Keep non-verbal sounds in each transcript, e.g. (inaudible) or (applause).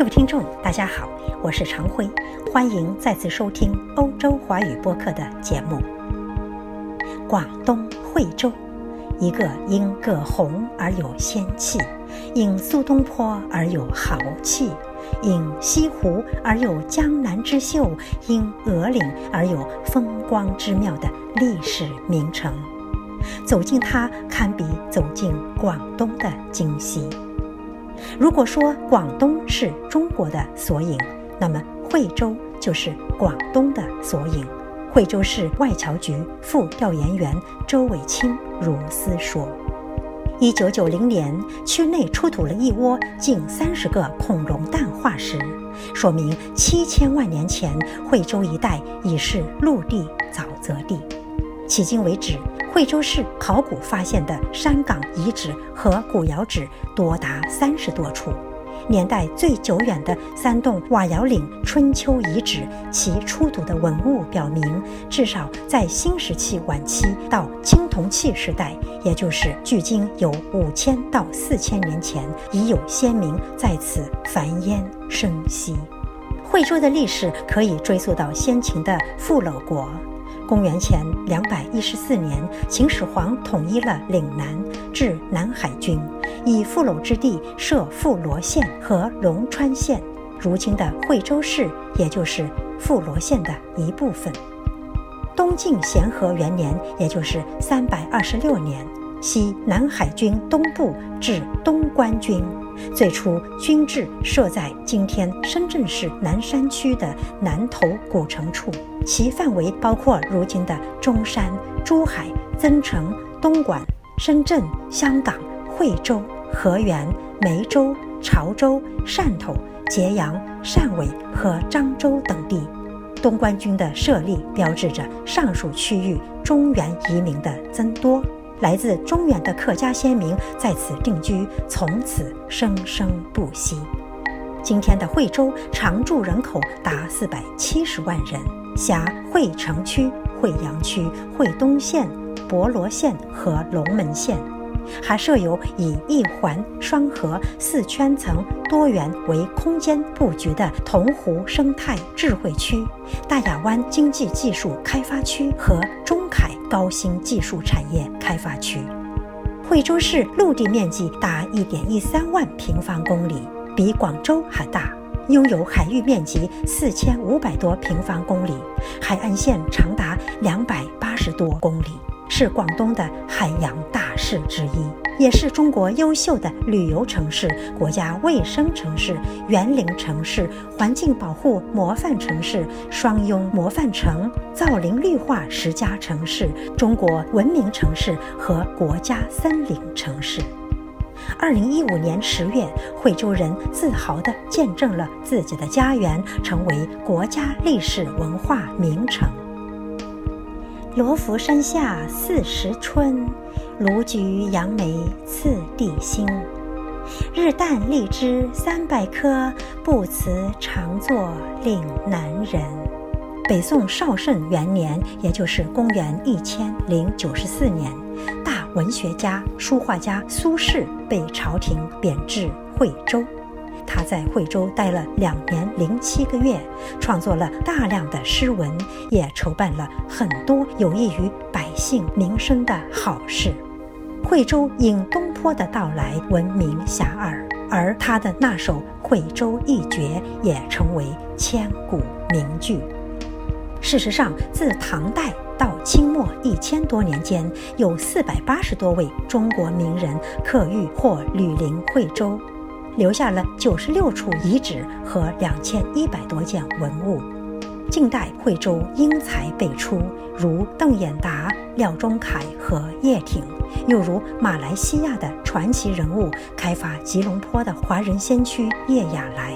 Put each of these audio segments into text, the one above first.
各位听众，大家好，我是常辉，欢迎再次收听欧洲华语播客的节目。广东惠州，一个因葛洪而有仙气，因苏东坡而有豪气，因西湖而有江南之秀，因鹅岭而有风光之妙的历史名城。走进它，堪比走进广东的今夕。如果说广东是中国的缩影，那么惠州就是广东的缩影。惠州市外侨局副调研员周伟清如斯说：“一九九零年，区内出土了一窝近三十个恐龙蛋化石，说明七千万年前惠州一带已是陆地沼泽地。迄今为止。”惠州市考古发现的山岗遗址和古窑址多达三十多处，年代最久远的三洞瓦窑岭春秋遗址，其出土的文物表明，至少在新石器晚期到青铜器时代，也就是距今有五千到四千年前，已有先民在此繁衍生息。惠州的历史可以追溯到先秦的富楼国。公元前两百一十四年，秦始皇统一了岭南，置南海郡，以富楼之地设富罗县和龙川县，如今的惠州市，也就是富罗县的一部分。东晋咸和元年，也就是三百二十六年，西南海军东部置东关军。最初，军制设在今天深圳市南山区的南头古城处，其范围包括如今的中山、珠海、增城、东莞、深圳、香港、惠州、河源、梅州、潮州、汕头、揭阳、汕尾和漳州等地。东关军的设立，标志着上述区域中原移民的增多。来自中原的客家先民在此定居，从此生生不息。今天的惠州常住人口达四百七十万人，辖惠城区、惠阳区、惠东县、博罗县和龙门县。还设有以一环双核四圈层多元为空间布局的铜湖生态智慧区、大亚湾经济技术开发区和中凯高新技术产业开发区。惠州市陆地面积达一点一三万平方公里，比广州还大，拥有海域面积四千五百多平方公里，海岸线长达两百八十多公里。是广东的海洋大市之一，也是中国优秀的旅游城市、国家卫生城市、园林城市、环境保护模范城市、双拥模范城、造林绿化十佳城市、中国文明城市和国家森林城市。二零一五年十月，惠州人自豪地见证了自己的家园成为国家历史文化名城。罗浮山下四时春，卢橘杨梅次第新。日啖荔枝三百颗，不辞长作岭南人。北宋绍圣元年，也就是公元一千零九十四年，大文学家、书画家苏轼被朝廷贬至惠州。他在惠州待了两年零七个月，创作了大量的诗文，也筹办了很多有益于百姓民生的好事。惠州因东坡的到来闻名遐迩，而他的那首《惠州一绝》也成为千古名句。事实上，自唐代到清末一千多年间，有四百八十多位中国名人客寓或旅临惠州。留下了九十六处遗址和两千一百多件文物。近代惠州英才辈出，如邓演达、廖仲恺和叶挺；又如马来西亚的传奇人物、开发吉隆坡的华人先驱叶亚来。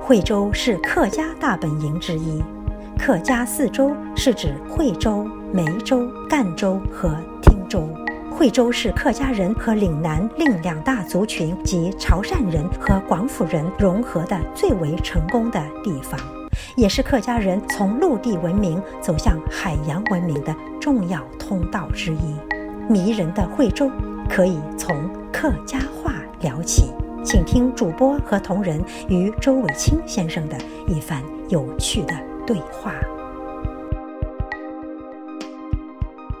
惠州是客家大本营之一，客家四州是指惠州、梅州、赣州和汀州。惠州是客家人和岭南另两大族群及潮汕人和广府人融合的最为成功的地方，也是客家人从陆地文明走向海洋文明的重要通道之一。迷人的惠州，可以从客家话聊起。请听主播和同仁与周伟清先生的一番有趣的对话。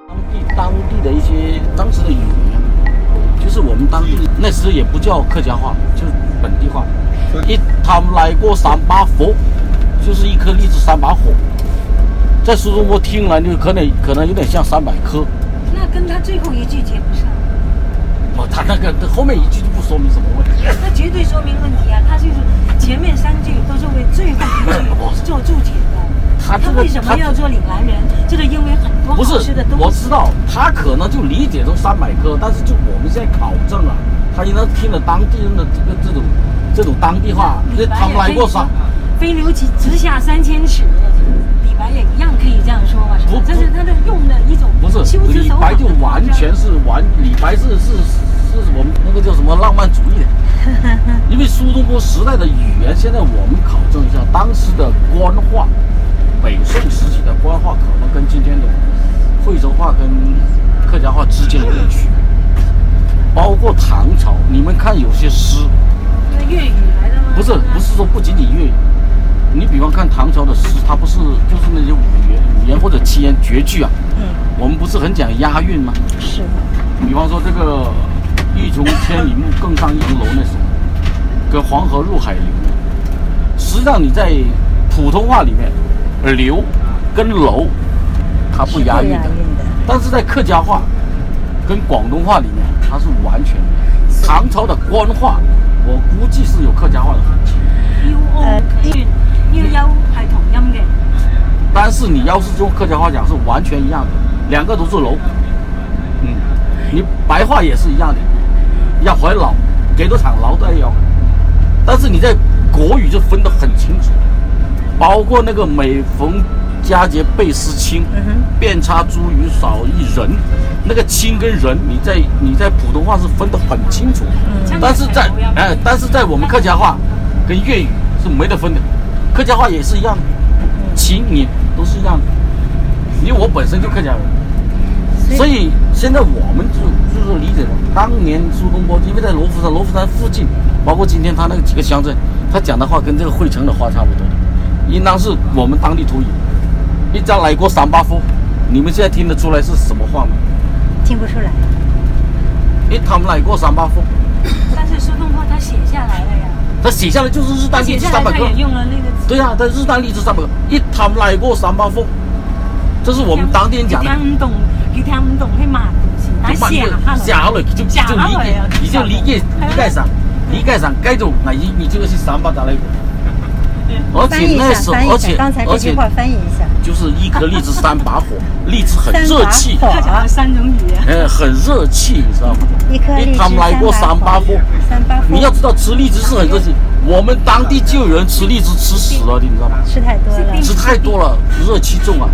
当地当地的一些当时的语言，就是我们当地那时候也不叫客家话，就是本地话。一他们来过三把火，就是一颗荔枝三把火，在苏东坡听来就可能可能有点像三百颗。那跟他最后一句接不上，哦，他那个后面一句就不说明什么问题。那绝对说明问题啊！他就是前面三句都是为最后一句 (laughs) 做注解的。他这个为什么要做岭南人？就是因为很多不是好吃的东西。我知道他可能就理解成三百颗，但是就我们现在考证啊，他应该听了当地人的这个这种这种当地话，因为李白他们来过山。飞流直直下三千尺，李白也一样可以这样说嘛？是吧不？这是他的用的一种不是李白就完全是完，李白是是是我们那个叫什么浪漫主义的，因为苏东坡时代的语言，现在我们考证一下，当时的官话，北宋时期的官话可能跟今天的惠州话跟客家话之间有点区别，包括唐朝，你们看有些诗，因为粤语来的吗？不是不是说不仅仅粤语，你比方看唐朝的诗，它不是就是那些五言五言或者七言绝句啊，嗯，我们不是很讲押韵吗？是比方说这个“欲穷千里目，更上一层楼”那首，跟“黄河入海流”，实际上你在普通话里面，呃流跟楼它不押韵的，但是在客家话跟广东话里面，它是完全的。唐朝的官话，我估计是有客家话的痕迹，要安韻要優係同音嘅。但是你要是用客家话讲是完全一样的，两个都是樓。嗯，你白话也是一样的，要回老，给多場樓都要。但是你在国语就分得很清楚，包括那个每逢佳节倍思亲，遍插茱萸少一人，那个“亲跟人，你在你在普通话是分得很清楚，嗯但是在哎、但是在我们客家话跟粤语是没得分的，客家话也是一样的，親你都是一样的，因为我本身就客家人，所以现在我们就就是理解了，当年苏东坡因为在罗浮山，罗浮山附近，包括今天他那几个乡镇，他讲的话跟这个惠城的话差不多，应当是我们当地土语。一家来过三把火，你们现在听得出来是什么话吗？听不出来。哎他们来过三把火，但是苏东坡他写下来了呀，他写下来就是日他啖荔枝三百顆。也用了那個字。對呀、啊，他日啖荔枝三百克，一他們來過三把火，這是我们当地人讲的。听唔懂，佢聽唔懂去罵東西，但就寫下寫下來就就理解你就理解理解上，理解上盖住那你你這個是三八打來過，而且那时候而且而且句話翻譯一下。就是一颗荔枝三把火，(laughs) 荔枝很三把熱氣，火客家的三种语言。嗯，很热气，你知道吗？一颗荔枝他们来过三把火，三把火。你要知道吃荔枝是很热气，我们当地就有人吃荔枝吃死了，你知道吗？吃太多了。吃太多了，热气重啊。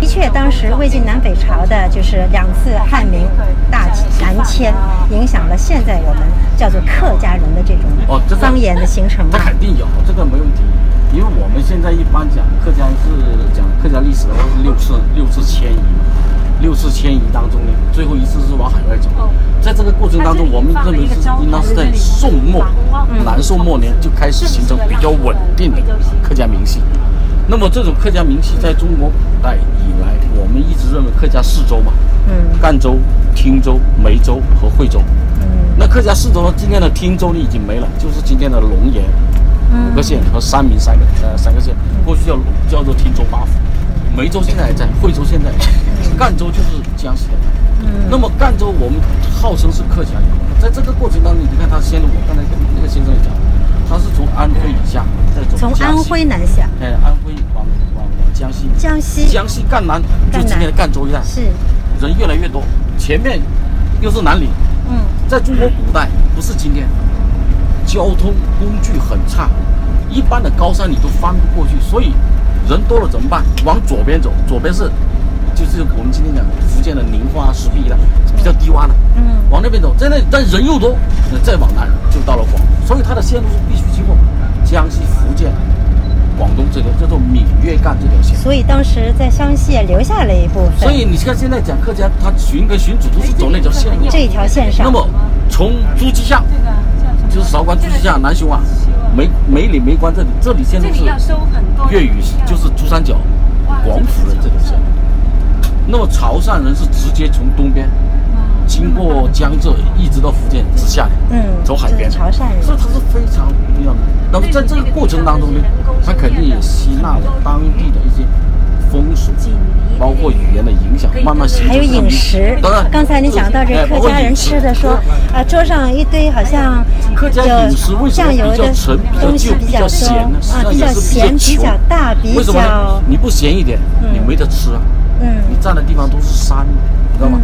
的确，当时魏晋南北朝的，就是两次汉明大南迁，影响了现在我们叫做客家人的這哦這個種方言的形成嘛。那肯定有，这个没问题。因为我们现在一般讲客家是讲客家历史的话是六次六次迁移嘛，六次迁移当中呢，最后一次是往海外走。在这个过程当中，我们认为是应当是在宋末、南宋末年就开始形成比较稳定的客家民系。那么这种客家名气在中国古代以来，我们一直认为客家四州嘛，嗯赣州、汀州、梅州和惠州。嗯那客家四州呢，今天的汀州呢已经没了，就是今天的龙岩五个县和三明三个呃三个县，过去叫叫做汀州八府。梅州现在还在，惠州现在也在，贛州就是江西的。嗯那么赣州我们号称是客家人，在这个过程当中，你看他先，我刚才跟那个先生也講，他是从安徽以下再走從安徽南下，哎，安徽往往往江西，江西。江西赣南就今天的赣州一带，是，人越来越多，前面又是南岭。嗯。在中国古代，不是今天，交通工具很差，一般的高山你都翻不过去，所以人多了怎么办？往左边走，左边是就是我们今天的福建的宁化、石壁一帶比較低洼的，嗯往那边走，在那但人又多，那再往南就到了廣東，所以它的线路是必须经过江西、福建、广东这条叫做闽粤赣这条线。所以当时在湘西也留下了一部分。所以你看现在讲客家，他寻根寻祖都是走那条线路。这一條線上，那麼從諸暨巷。就是韶关、朱溪下、南雄啊，梅梅里、梅关这里，这里现在是粤语，就是珠三角、广府人这条线。那么潮汕人是直接从东边经过江浙一直到福建直下来，嗯走海边，潮汕人所以它是非常不一样的。那么在这个过程当中呢，它肯定也吸纳了当地的一些风俗，包括语言的影响，慢慢形成还有饮食当然，刚才你讲到这哎客家人吃的说，啊，桌上一堆好像客家饮食为有什么比较沉、比较旧、比较多咸呢？啊，比较咸、比较大、比为什么呢较？你不咸一点，你没得吃啊。嗯你站的地方都是山，你知道吗？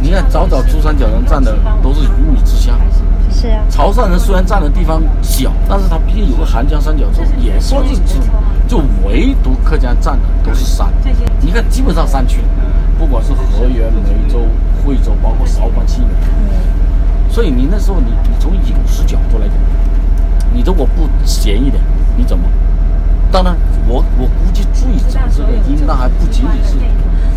你看早早珠三角人站的都是鱼米之乡，是啊，潮汕人虽然占的地方小，但是他毕竟有个韩江三角洲，也算是吃。就唯独客家占的都是山，你看基本上山区，不管是河源、梅州、惠州，包括韶关、西门，所以你那时候你你从饮食角度来讲，你如果不咸一点，你怎么？当然，我我估计最早这个应当还不仅仅是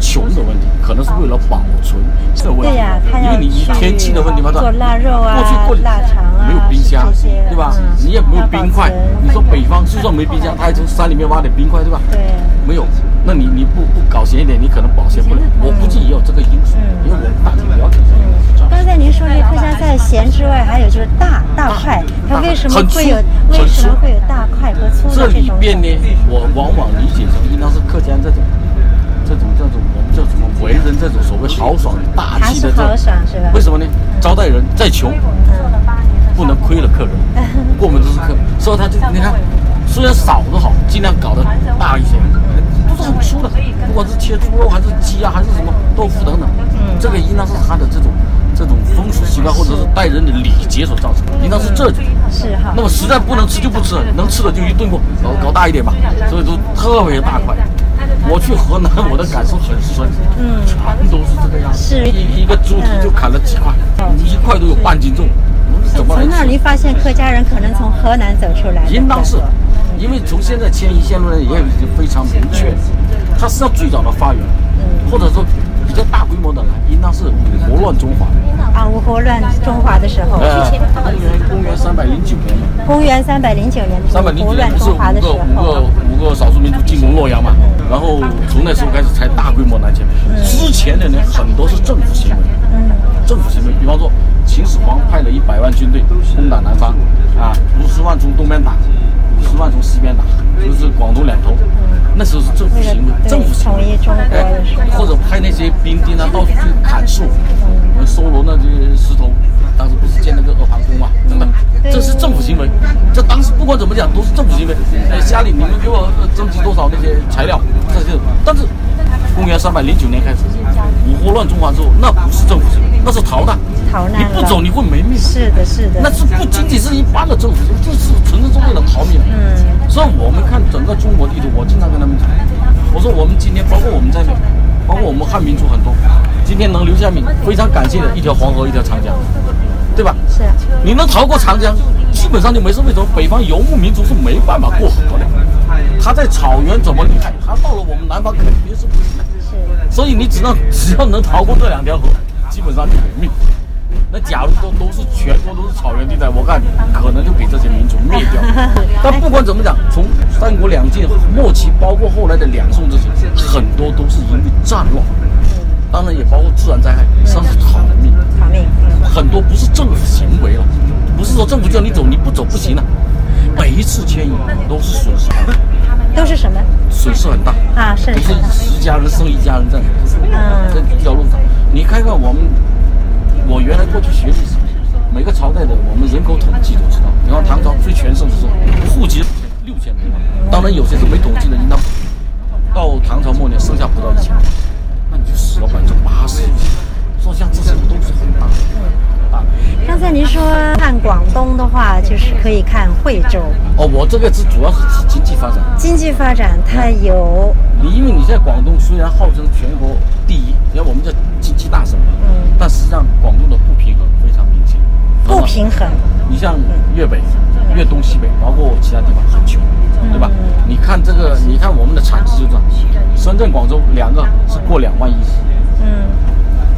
穷的问题，可能是为了保存这问题。对呀因为你天气的问题嘛，做腊肉啊过去过腊肠啊没有冰箱对吧嗯？你也没有冰块。你说北方就算没冰箱，(laughs) 他还从山里面挖点冰块，对吧？对，没有，那你你不不搞咸一点，你可能保鲜不了。我估计也有这个因素，嗯因为我们大体了解这个。刚才您说这客家菜咸之外，还有就是大大块，它为什么会有为什么会有大块和粗这的这种？里边呢，我往往理解成应当是客家这种这种叫做我们叫什么为人这种所谓豪爽大气的这种？为什么呢？招待人再穷，不能亏了客人，过门都是客，所以他就你看，虽然少都好，尽量搞得大一些，都是很粗的，不管是切猪肉还是鸡啊，还是什么豆腐等等，这个应当是他的这种这种风俗习惯或者是待人的礼节所造成的，应当是这种。是哈那。么实在不能吃就不吃，能吃的就一顿过，搞搞大一点吧，所以都特别大块。我去河南，我的感受很深，嗯，全都是这个样子，是。一一个猪蹄就砍了几块，一块都有半斤重，怎么从那？您发现客家人可能从河南走出来的，应当是，因为从现在迁移线路呢也已经非常明确，它实际上最早的发源，或者说比较大规模的来，应当是五国乱中华，啊，五国乱中华的时候，呃，公元公元三百零九年嘛。公元三百零九年三百零九年不是五个五个，五个少数民族进攻洛阳嘛，然后从那时候开始才大规模南迁。之前的呢，很多是政府行为，政府行为，比方说秦始皇派了一百万军队攻打南方，啊，五十万从东边打，十万从西边打，就是广东两头。那时候是政府行为，政府行为统一中国哎的时候，或者派那些兵丁啊到处去砍树，呃收罗那些石头，当时不是建那个阿房宫嘛，等等，这是政府行为。这当时不管怎么讲都是政府行为。哎，家里你们给我呃征集多少那些材料，这些。但是公元三百零九年开始，五胡乱中华之后，那不是政府行为，那是逃难。逃难你不走你会没命。是的，是的，那是不仅仅是一般的政府，就是纯粹是为了逃命。嗯，所以我们看整个中国地图，我经常跟他们讲，我说我们今天包括我们在内，包括我们汉民族很多，今天能留下命，非常感谢的一条黄河一条长江，对吧？是啊，你能逃过长江，基本上就没事。为什么北方游牧民族是没办法过河的？他在草原怎么厉害，他到了我们南方肯定是不行的。所以你只要只要能逃过这两条河，基本上就没命。那假如都都是全国都是草原地带，我看可能就给这些民族灭掉。(laughs) 但不管怎么讲，从三国两晋末期，包括后来的两宋这些，很多都是因为战乱，当然也包括自然灾害，实际上是逃命。逃命，嗯，很多不是政府行为了，不是说政府叫你走你不走不行了。每一次迁移都是损失都是什么损失很大。啊？是不是十家人剩一家人这样，不是嗯这一条路上，你看看我们，我原来过去学历史，每个朝代的我们人口统计都知道。比方唐朝最全盛的时候，户籍六千多万，当然有些是没统计的，应当到唐朝末年剩下不到一千，那你就死了百分之八十。说像这些都是很大刚才您说看广东的话，就是可以看惠州。哦，我这个是主要是指经济发展。经济发展，它有你因为你在广东虽然号称全国第一，因为我们叫经济大省，嗯。但实际上广东的不平衡非常明显。不平衡，你像粤北、粤东、西北，包括其他地方很穷，对吧？你看这个，你看我们的产值就这样，深圳、广州两个是过两万亿，嗯，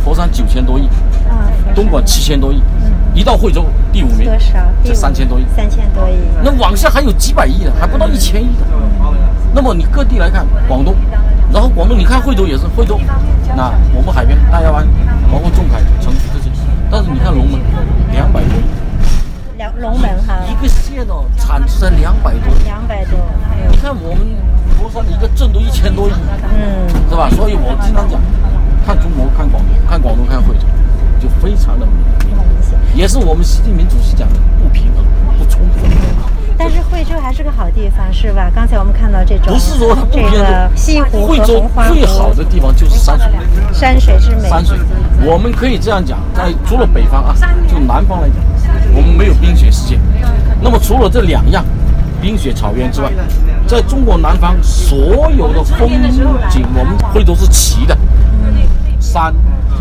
佛山九千多亿，啊，东莞七千多亿，一到惠州第五名，多少？这三千多亿。三千多亿。那往下还有几百亿的，还不到一千亿的。那么你各地来看，广东，然后广东你看惠州也是惠州，那我们海边大亚湾，包括仲恺、城区这些，但是你看龙门两百多亿，两龙门哈，一个县哦产值才两百多亿，两百多。你看我们佛山的一个镇都一千多亿，嗯，是吧？所以我经常讲，看中国看广东，看广东看惠州，就非常的。也是我们习近平主席讲的不平衡、不冲突。但是惠州还是个好地方，是吧？刚才我们看到这种，不是说它不这平个衡，西湖惠州最好的地方就是山水。山水之美。山水，我们可以这样讲，在除了北方啊，就南方来讲，我们没有冰雪世界。那么除了这两样，冰雪草原之外，在中国南方所有的风景，我们惠州是齐的，山、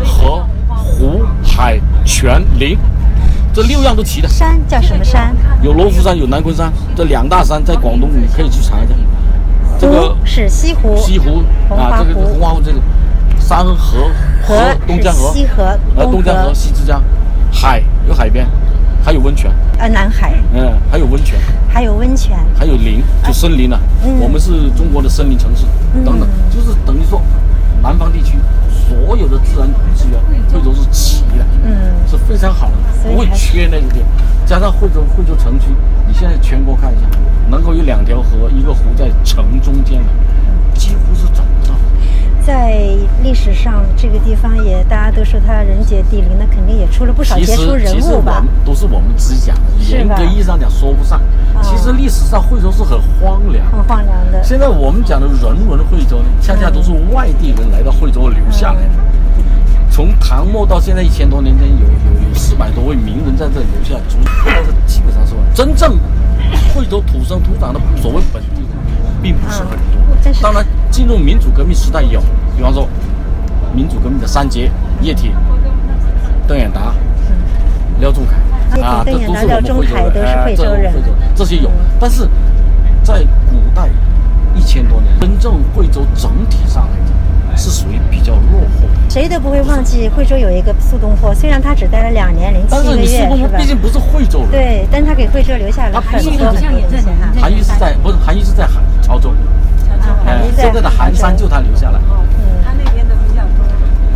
河、湖、海、泉、林，这六样都齐的。山叫什么山？有罗浮山，有南昆山，这两大山在广东你可以去查一下。这个是西湖，西湖啊，这个湖红花湖这个山河河河东江河西河呃东江河西之江，海有海边，还有温泉，呃南海，嗯，还有温泉，还有温泉。还有林，就森林了、嗯我们是中国的森林城市，等等，就是等于说常好的，不会缺那个地方。加上惠州惠州城区，你现在全国看一下，能够有两条河，一个湖在城中间的，几乎是找不到。在历史上，这个地方也大家都说它人杰地灵，那肯定也出了不少其实杰出人其实我物吧们？都是我们自己讲的，严格意义上讲说不上。哦其实历史上惠州是很荒凉。很荒凉的。现在我们讲的人文惠州呢，恰恰都是外地人来到惠州留下来的。从唐末到现在一千多年间，有有有四百多位名人在这里留下来，足但是基本上是真正惠州土生土长的所谓本地人，并不是很多。当然，进入民主革命时代有，比方说民主革命的三杰、叶挺、邓演达、廖仲恺啊，这都是我们廖仲惠州人，恺都是哎这惠州人这些有，但是在古代一千多年，真正惠州整体上来讲是属于比较落后的。谁都不会忘记惠州有一个苏东坡，虽然他只待了两年零七但是个月，你苏东坡是吧毕？竟不是惠州人，对，但他给惠州留下了他很也在东西哈。韩愈是在不是韩愈是在韩潮州，哎韩愈在现在的寒山就他留下来。他那边的比较多。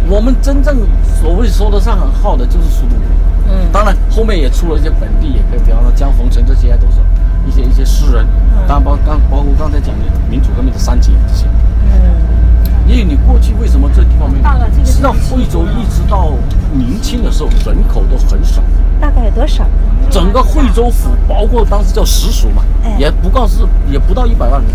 我们真正所谓说得上很好的就是苏东坡。嗯当然后面也出了一些本地，也可以，比方说江逢辰这些，都是一些一些诗人。当然包刚包括刚才讲的民主革命的三杰这些。嗯因为你过去为什么这地方没有到了这？个实际上惠州一直到明清的时候，人口都很少。大概有多少？整个惠州府，包括当时叫实属嘛哎，也不告是也不到一百万人，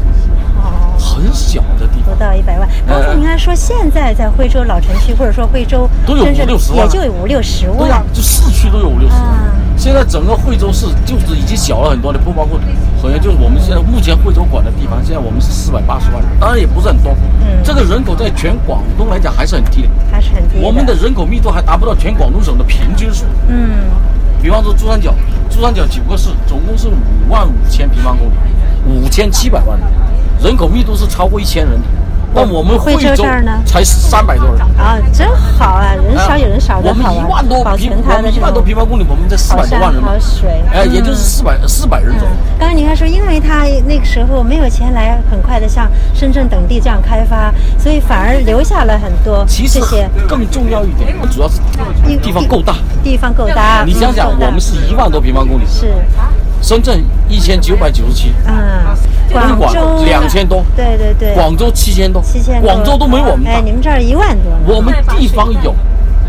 哦，很小的地方不。到一百万。刚才您还说现在在惠州老城区，或者说惠州都有五六十万也就有五六十万对呀、万。就市区都有五六十万。啊现在整个惠州市就是已经小了很多的，不包括好像就是我们现在目前惠州管的地方，现在我们是四百八十万人，当然也不是很多。嗯这个人口在全广东来讲还是很低的，还是很低我们的人口密度还达不到全广东省的平均数。嗯，比方说珠三角，珠三角九个市总共是五万五千平方公里，五千七百万人，人口密度是超过一千人的。但我们惠惠州州这儿呢才三百多人，啊，真好啊，人少有人少的我们好啊，一万多保平，我们一万多平方公里，我们在四百多万人嘛好，水，哎，也就是嗯四百四百人左右。刚刚您还说，因为他那个时候没有钱来很快的像深圳等地这样开发，所以反而留下了很多其实这些更重要一点，主要是地方够大。地方够大。你想想，我们是一万多平方公里，是深圳一千九百九十七，嗯，东莞州两千多，对对对，广州七千多，七千多，广州都没我们哎，大。你们这儿一万多，我们地方有，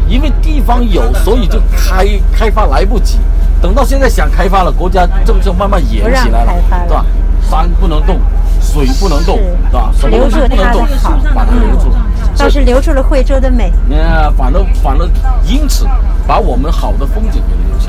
因为地方有，所以就开开发来不及。等到现在想开发了，国家政策慢慢严起来了对吧？山不能动，水不能动，是对吧？什么东西留住不能动把它留住。倒是留住了惠州的美。那，反而反而因此把我们好的风景给留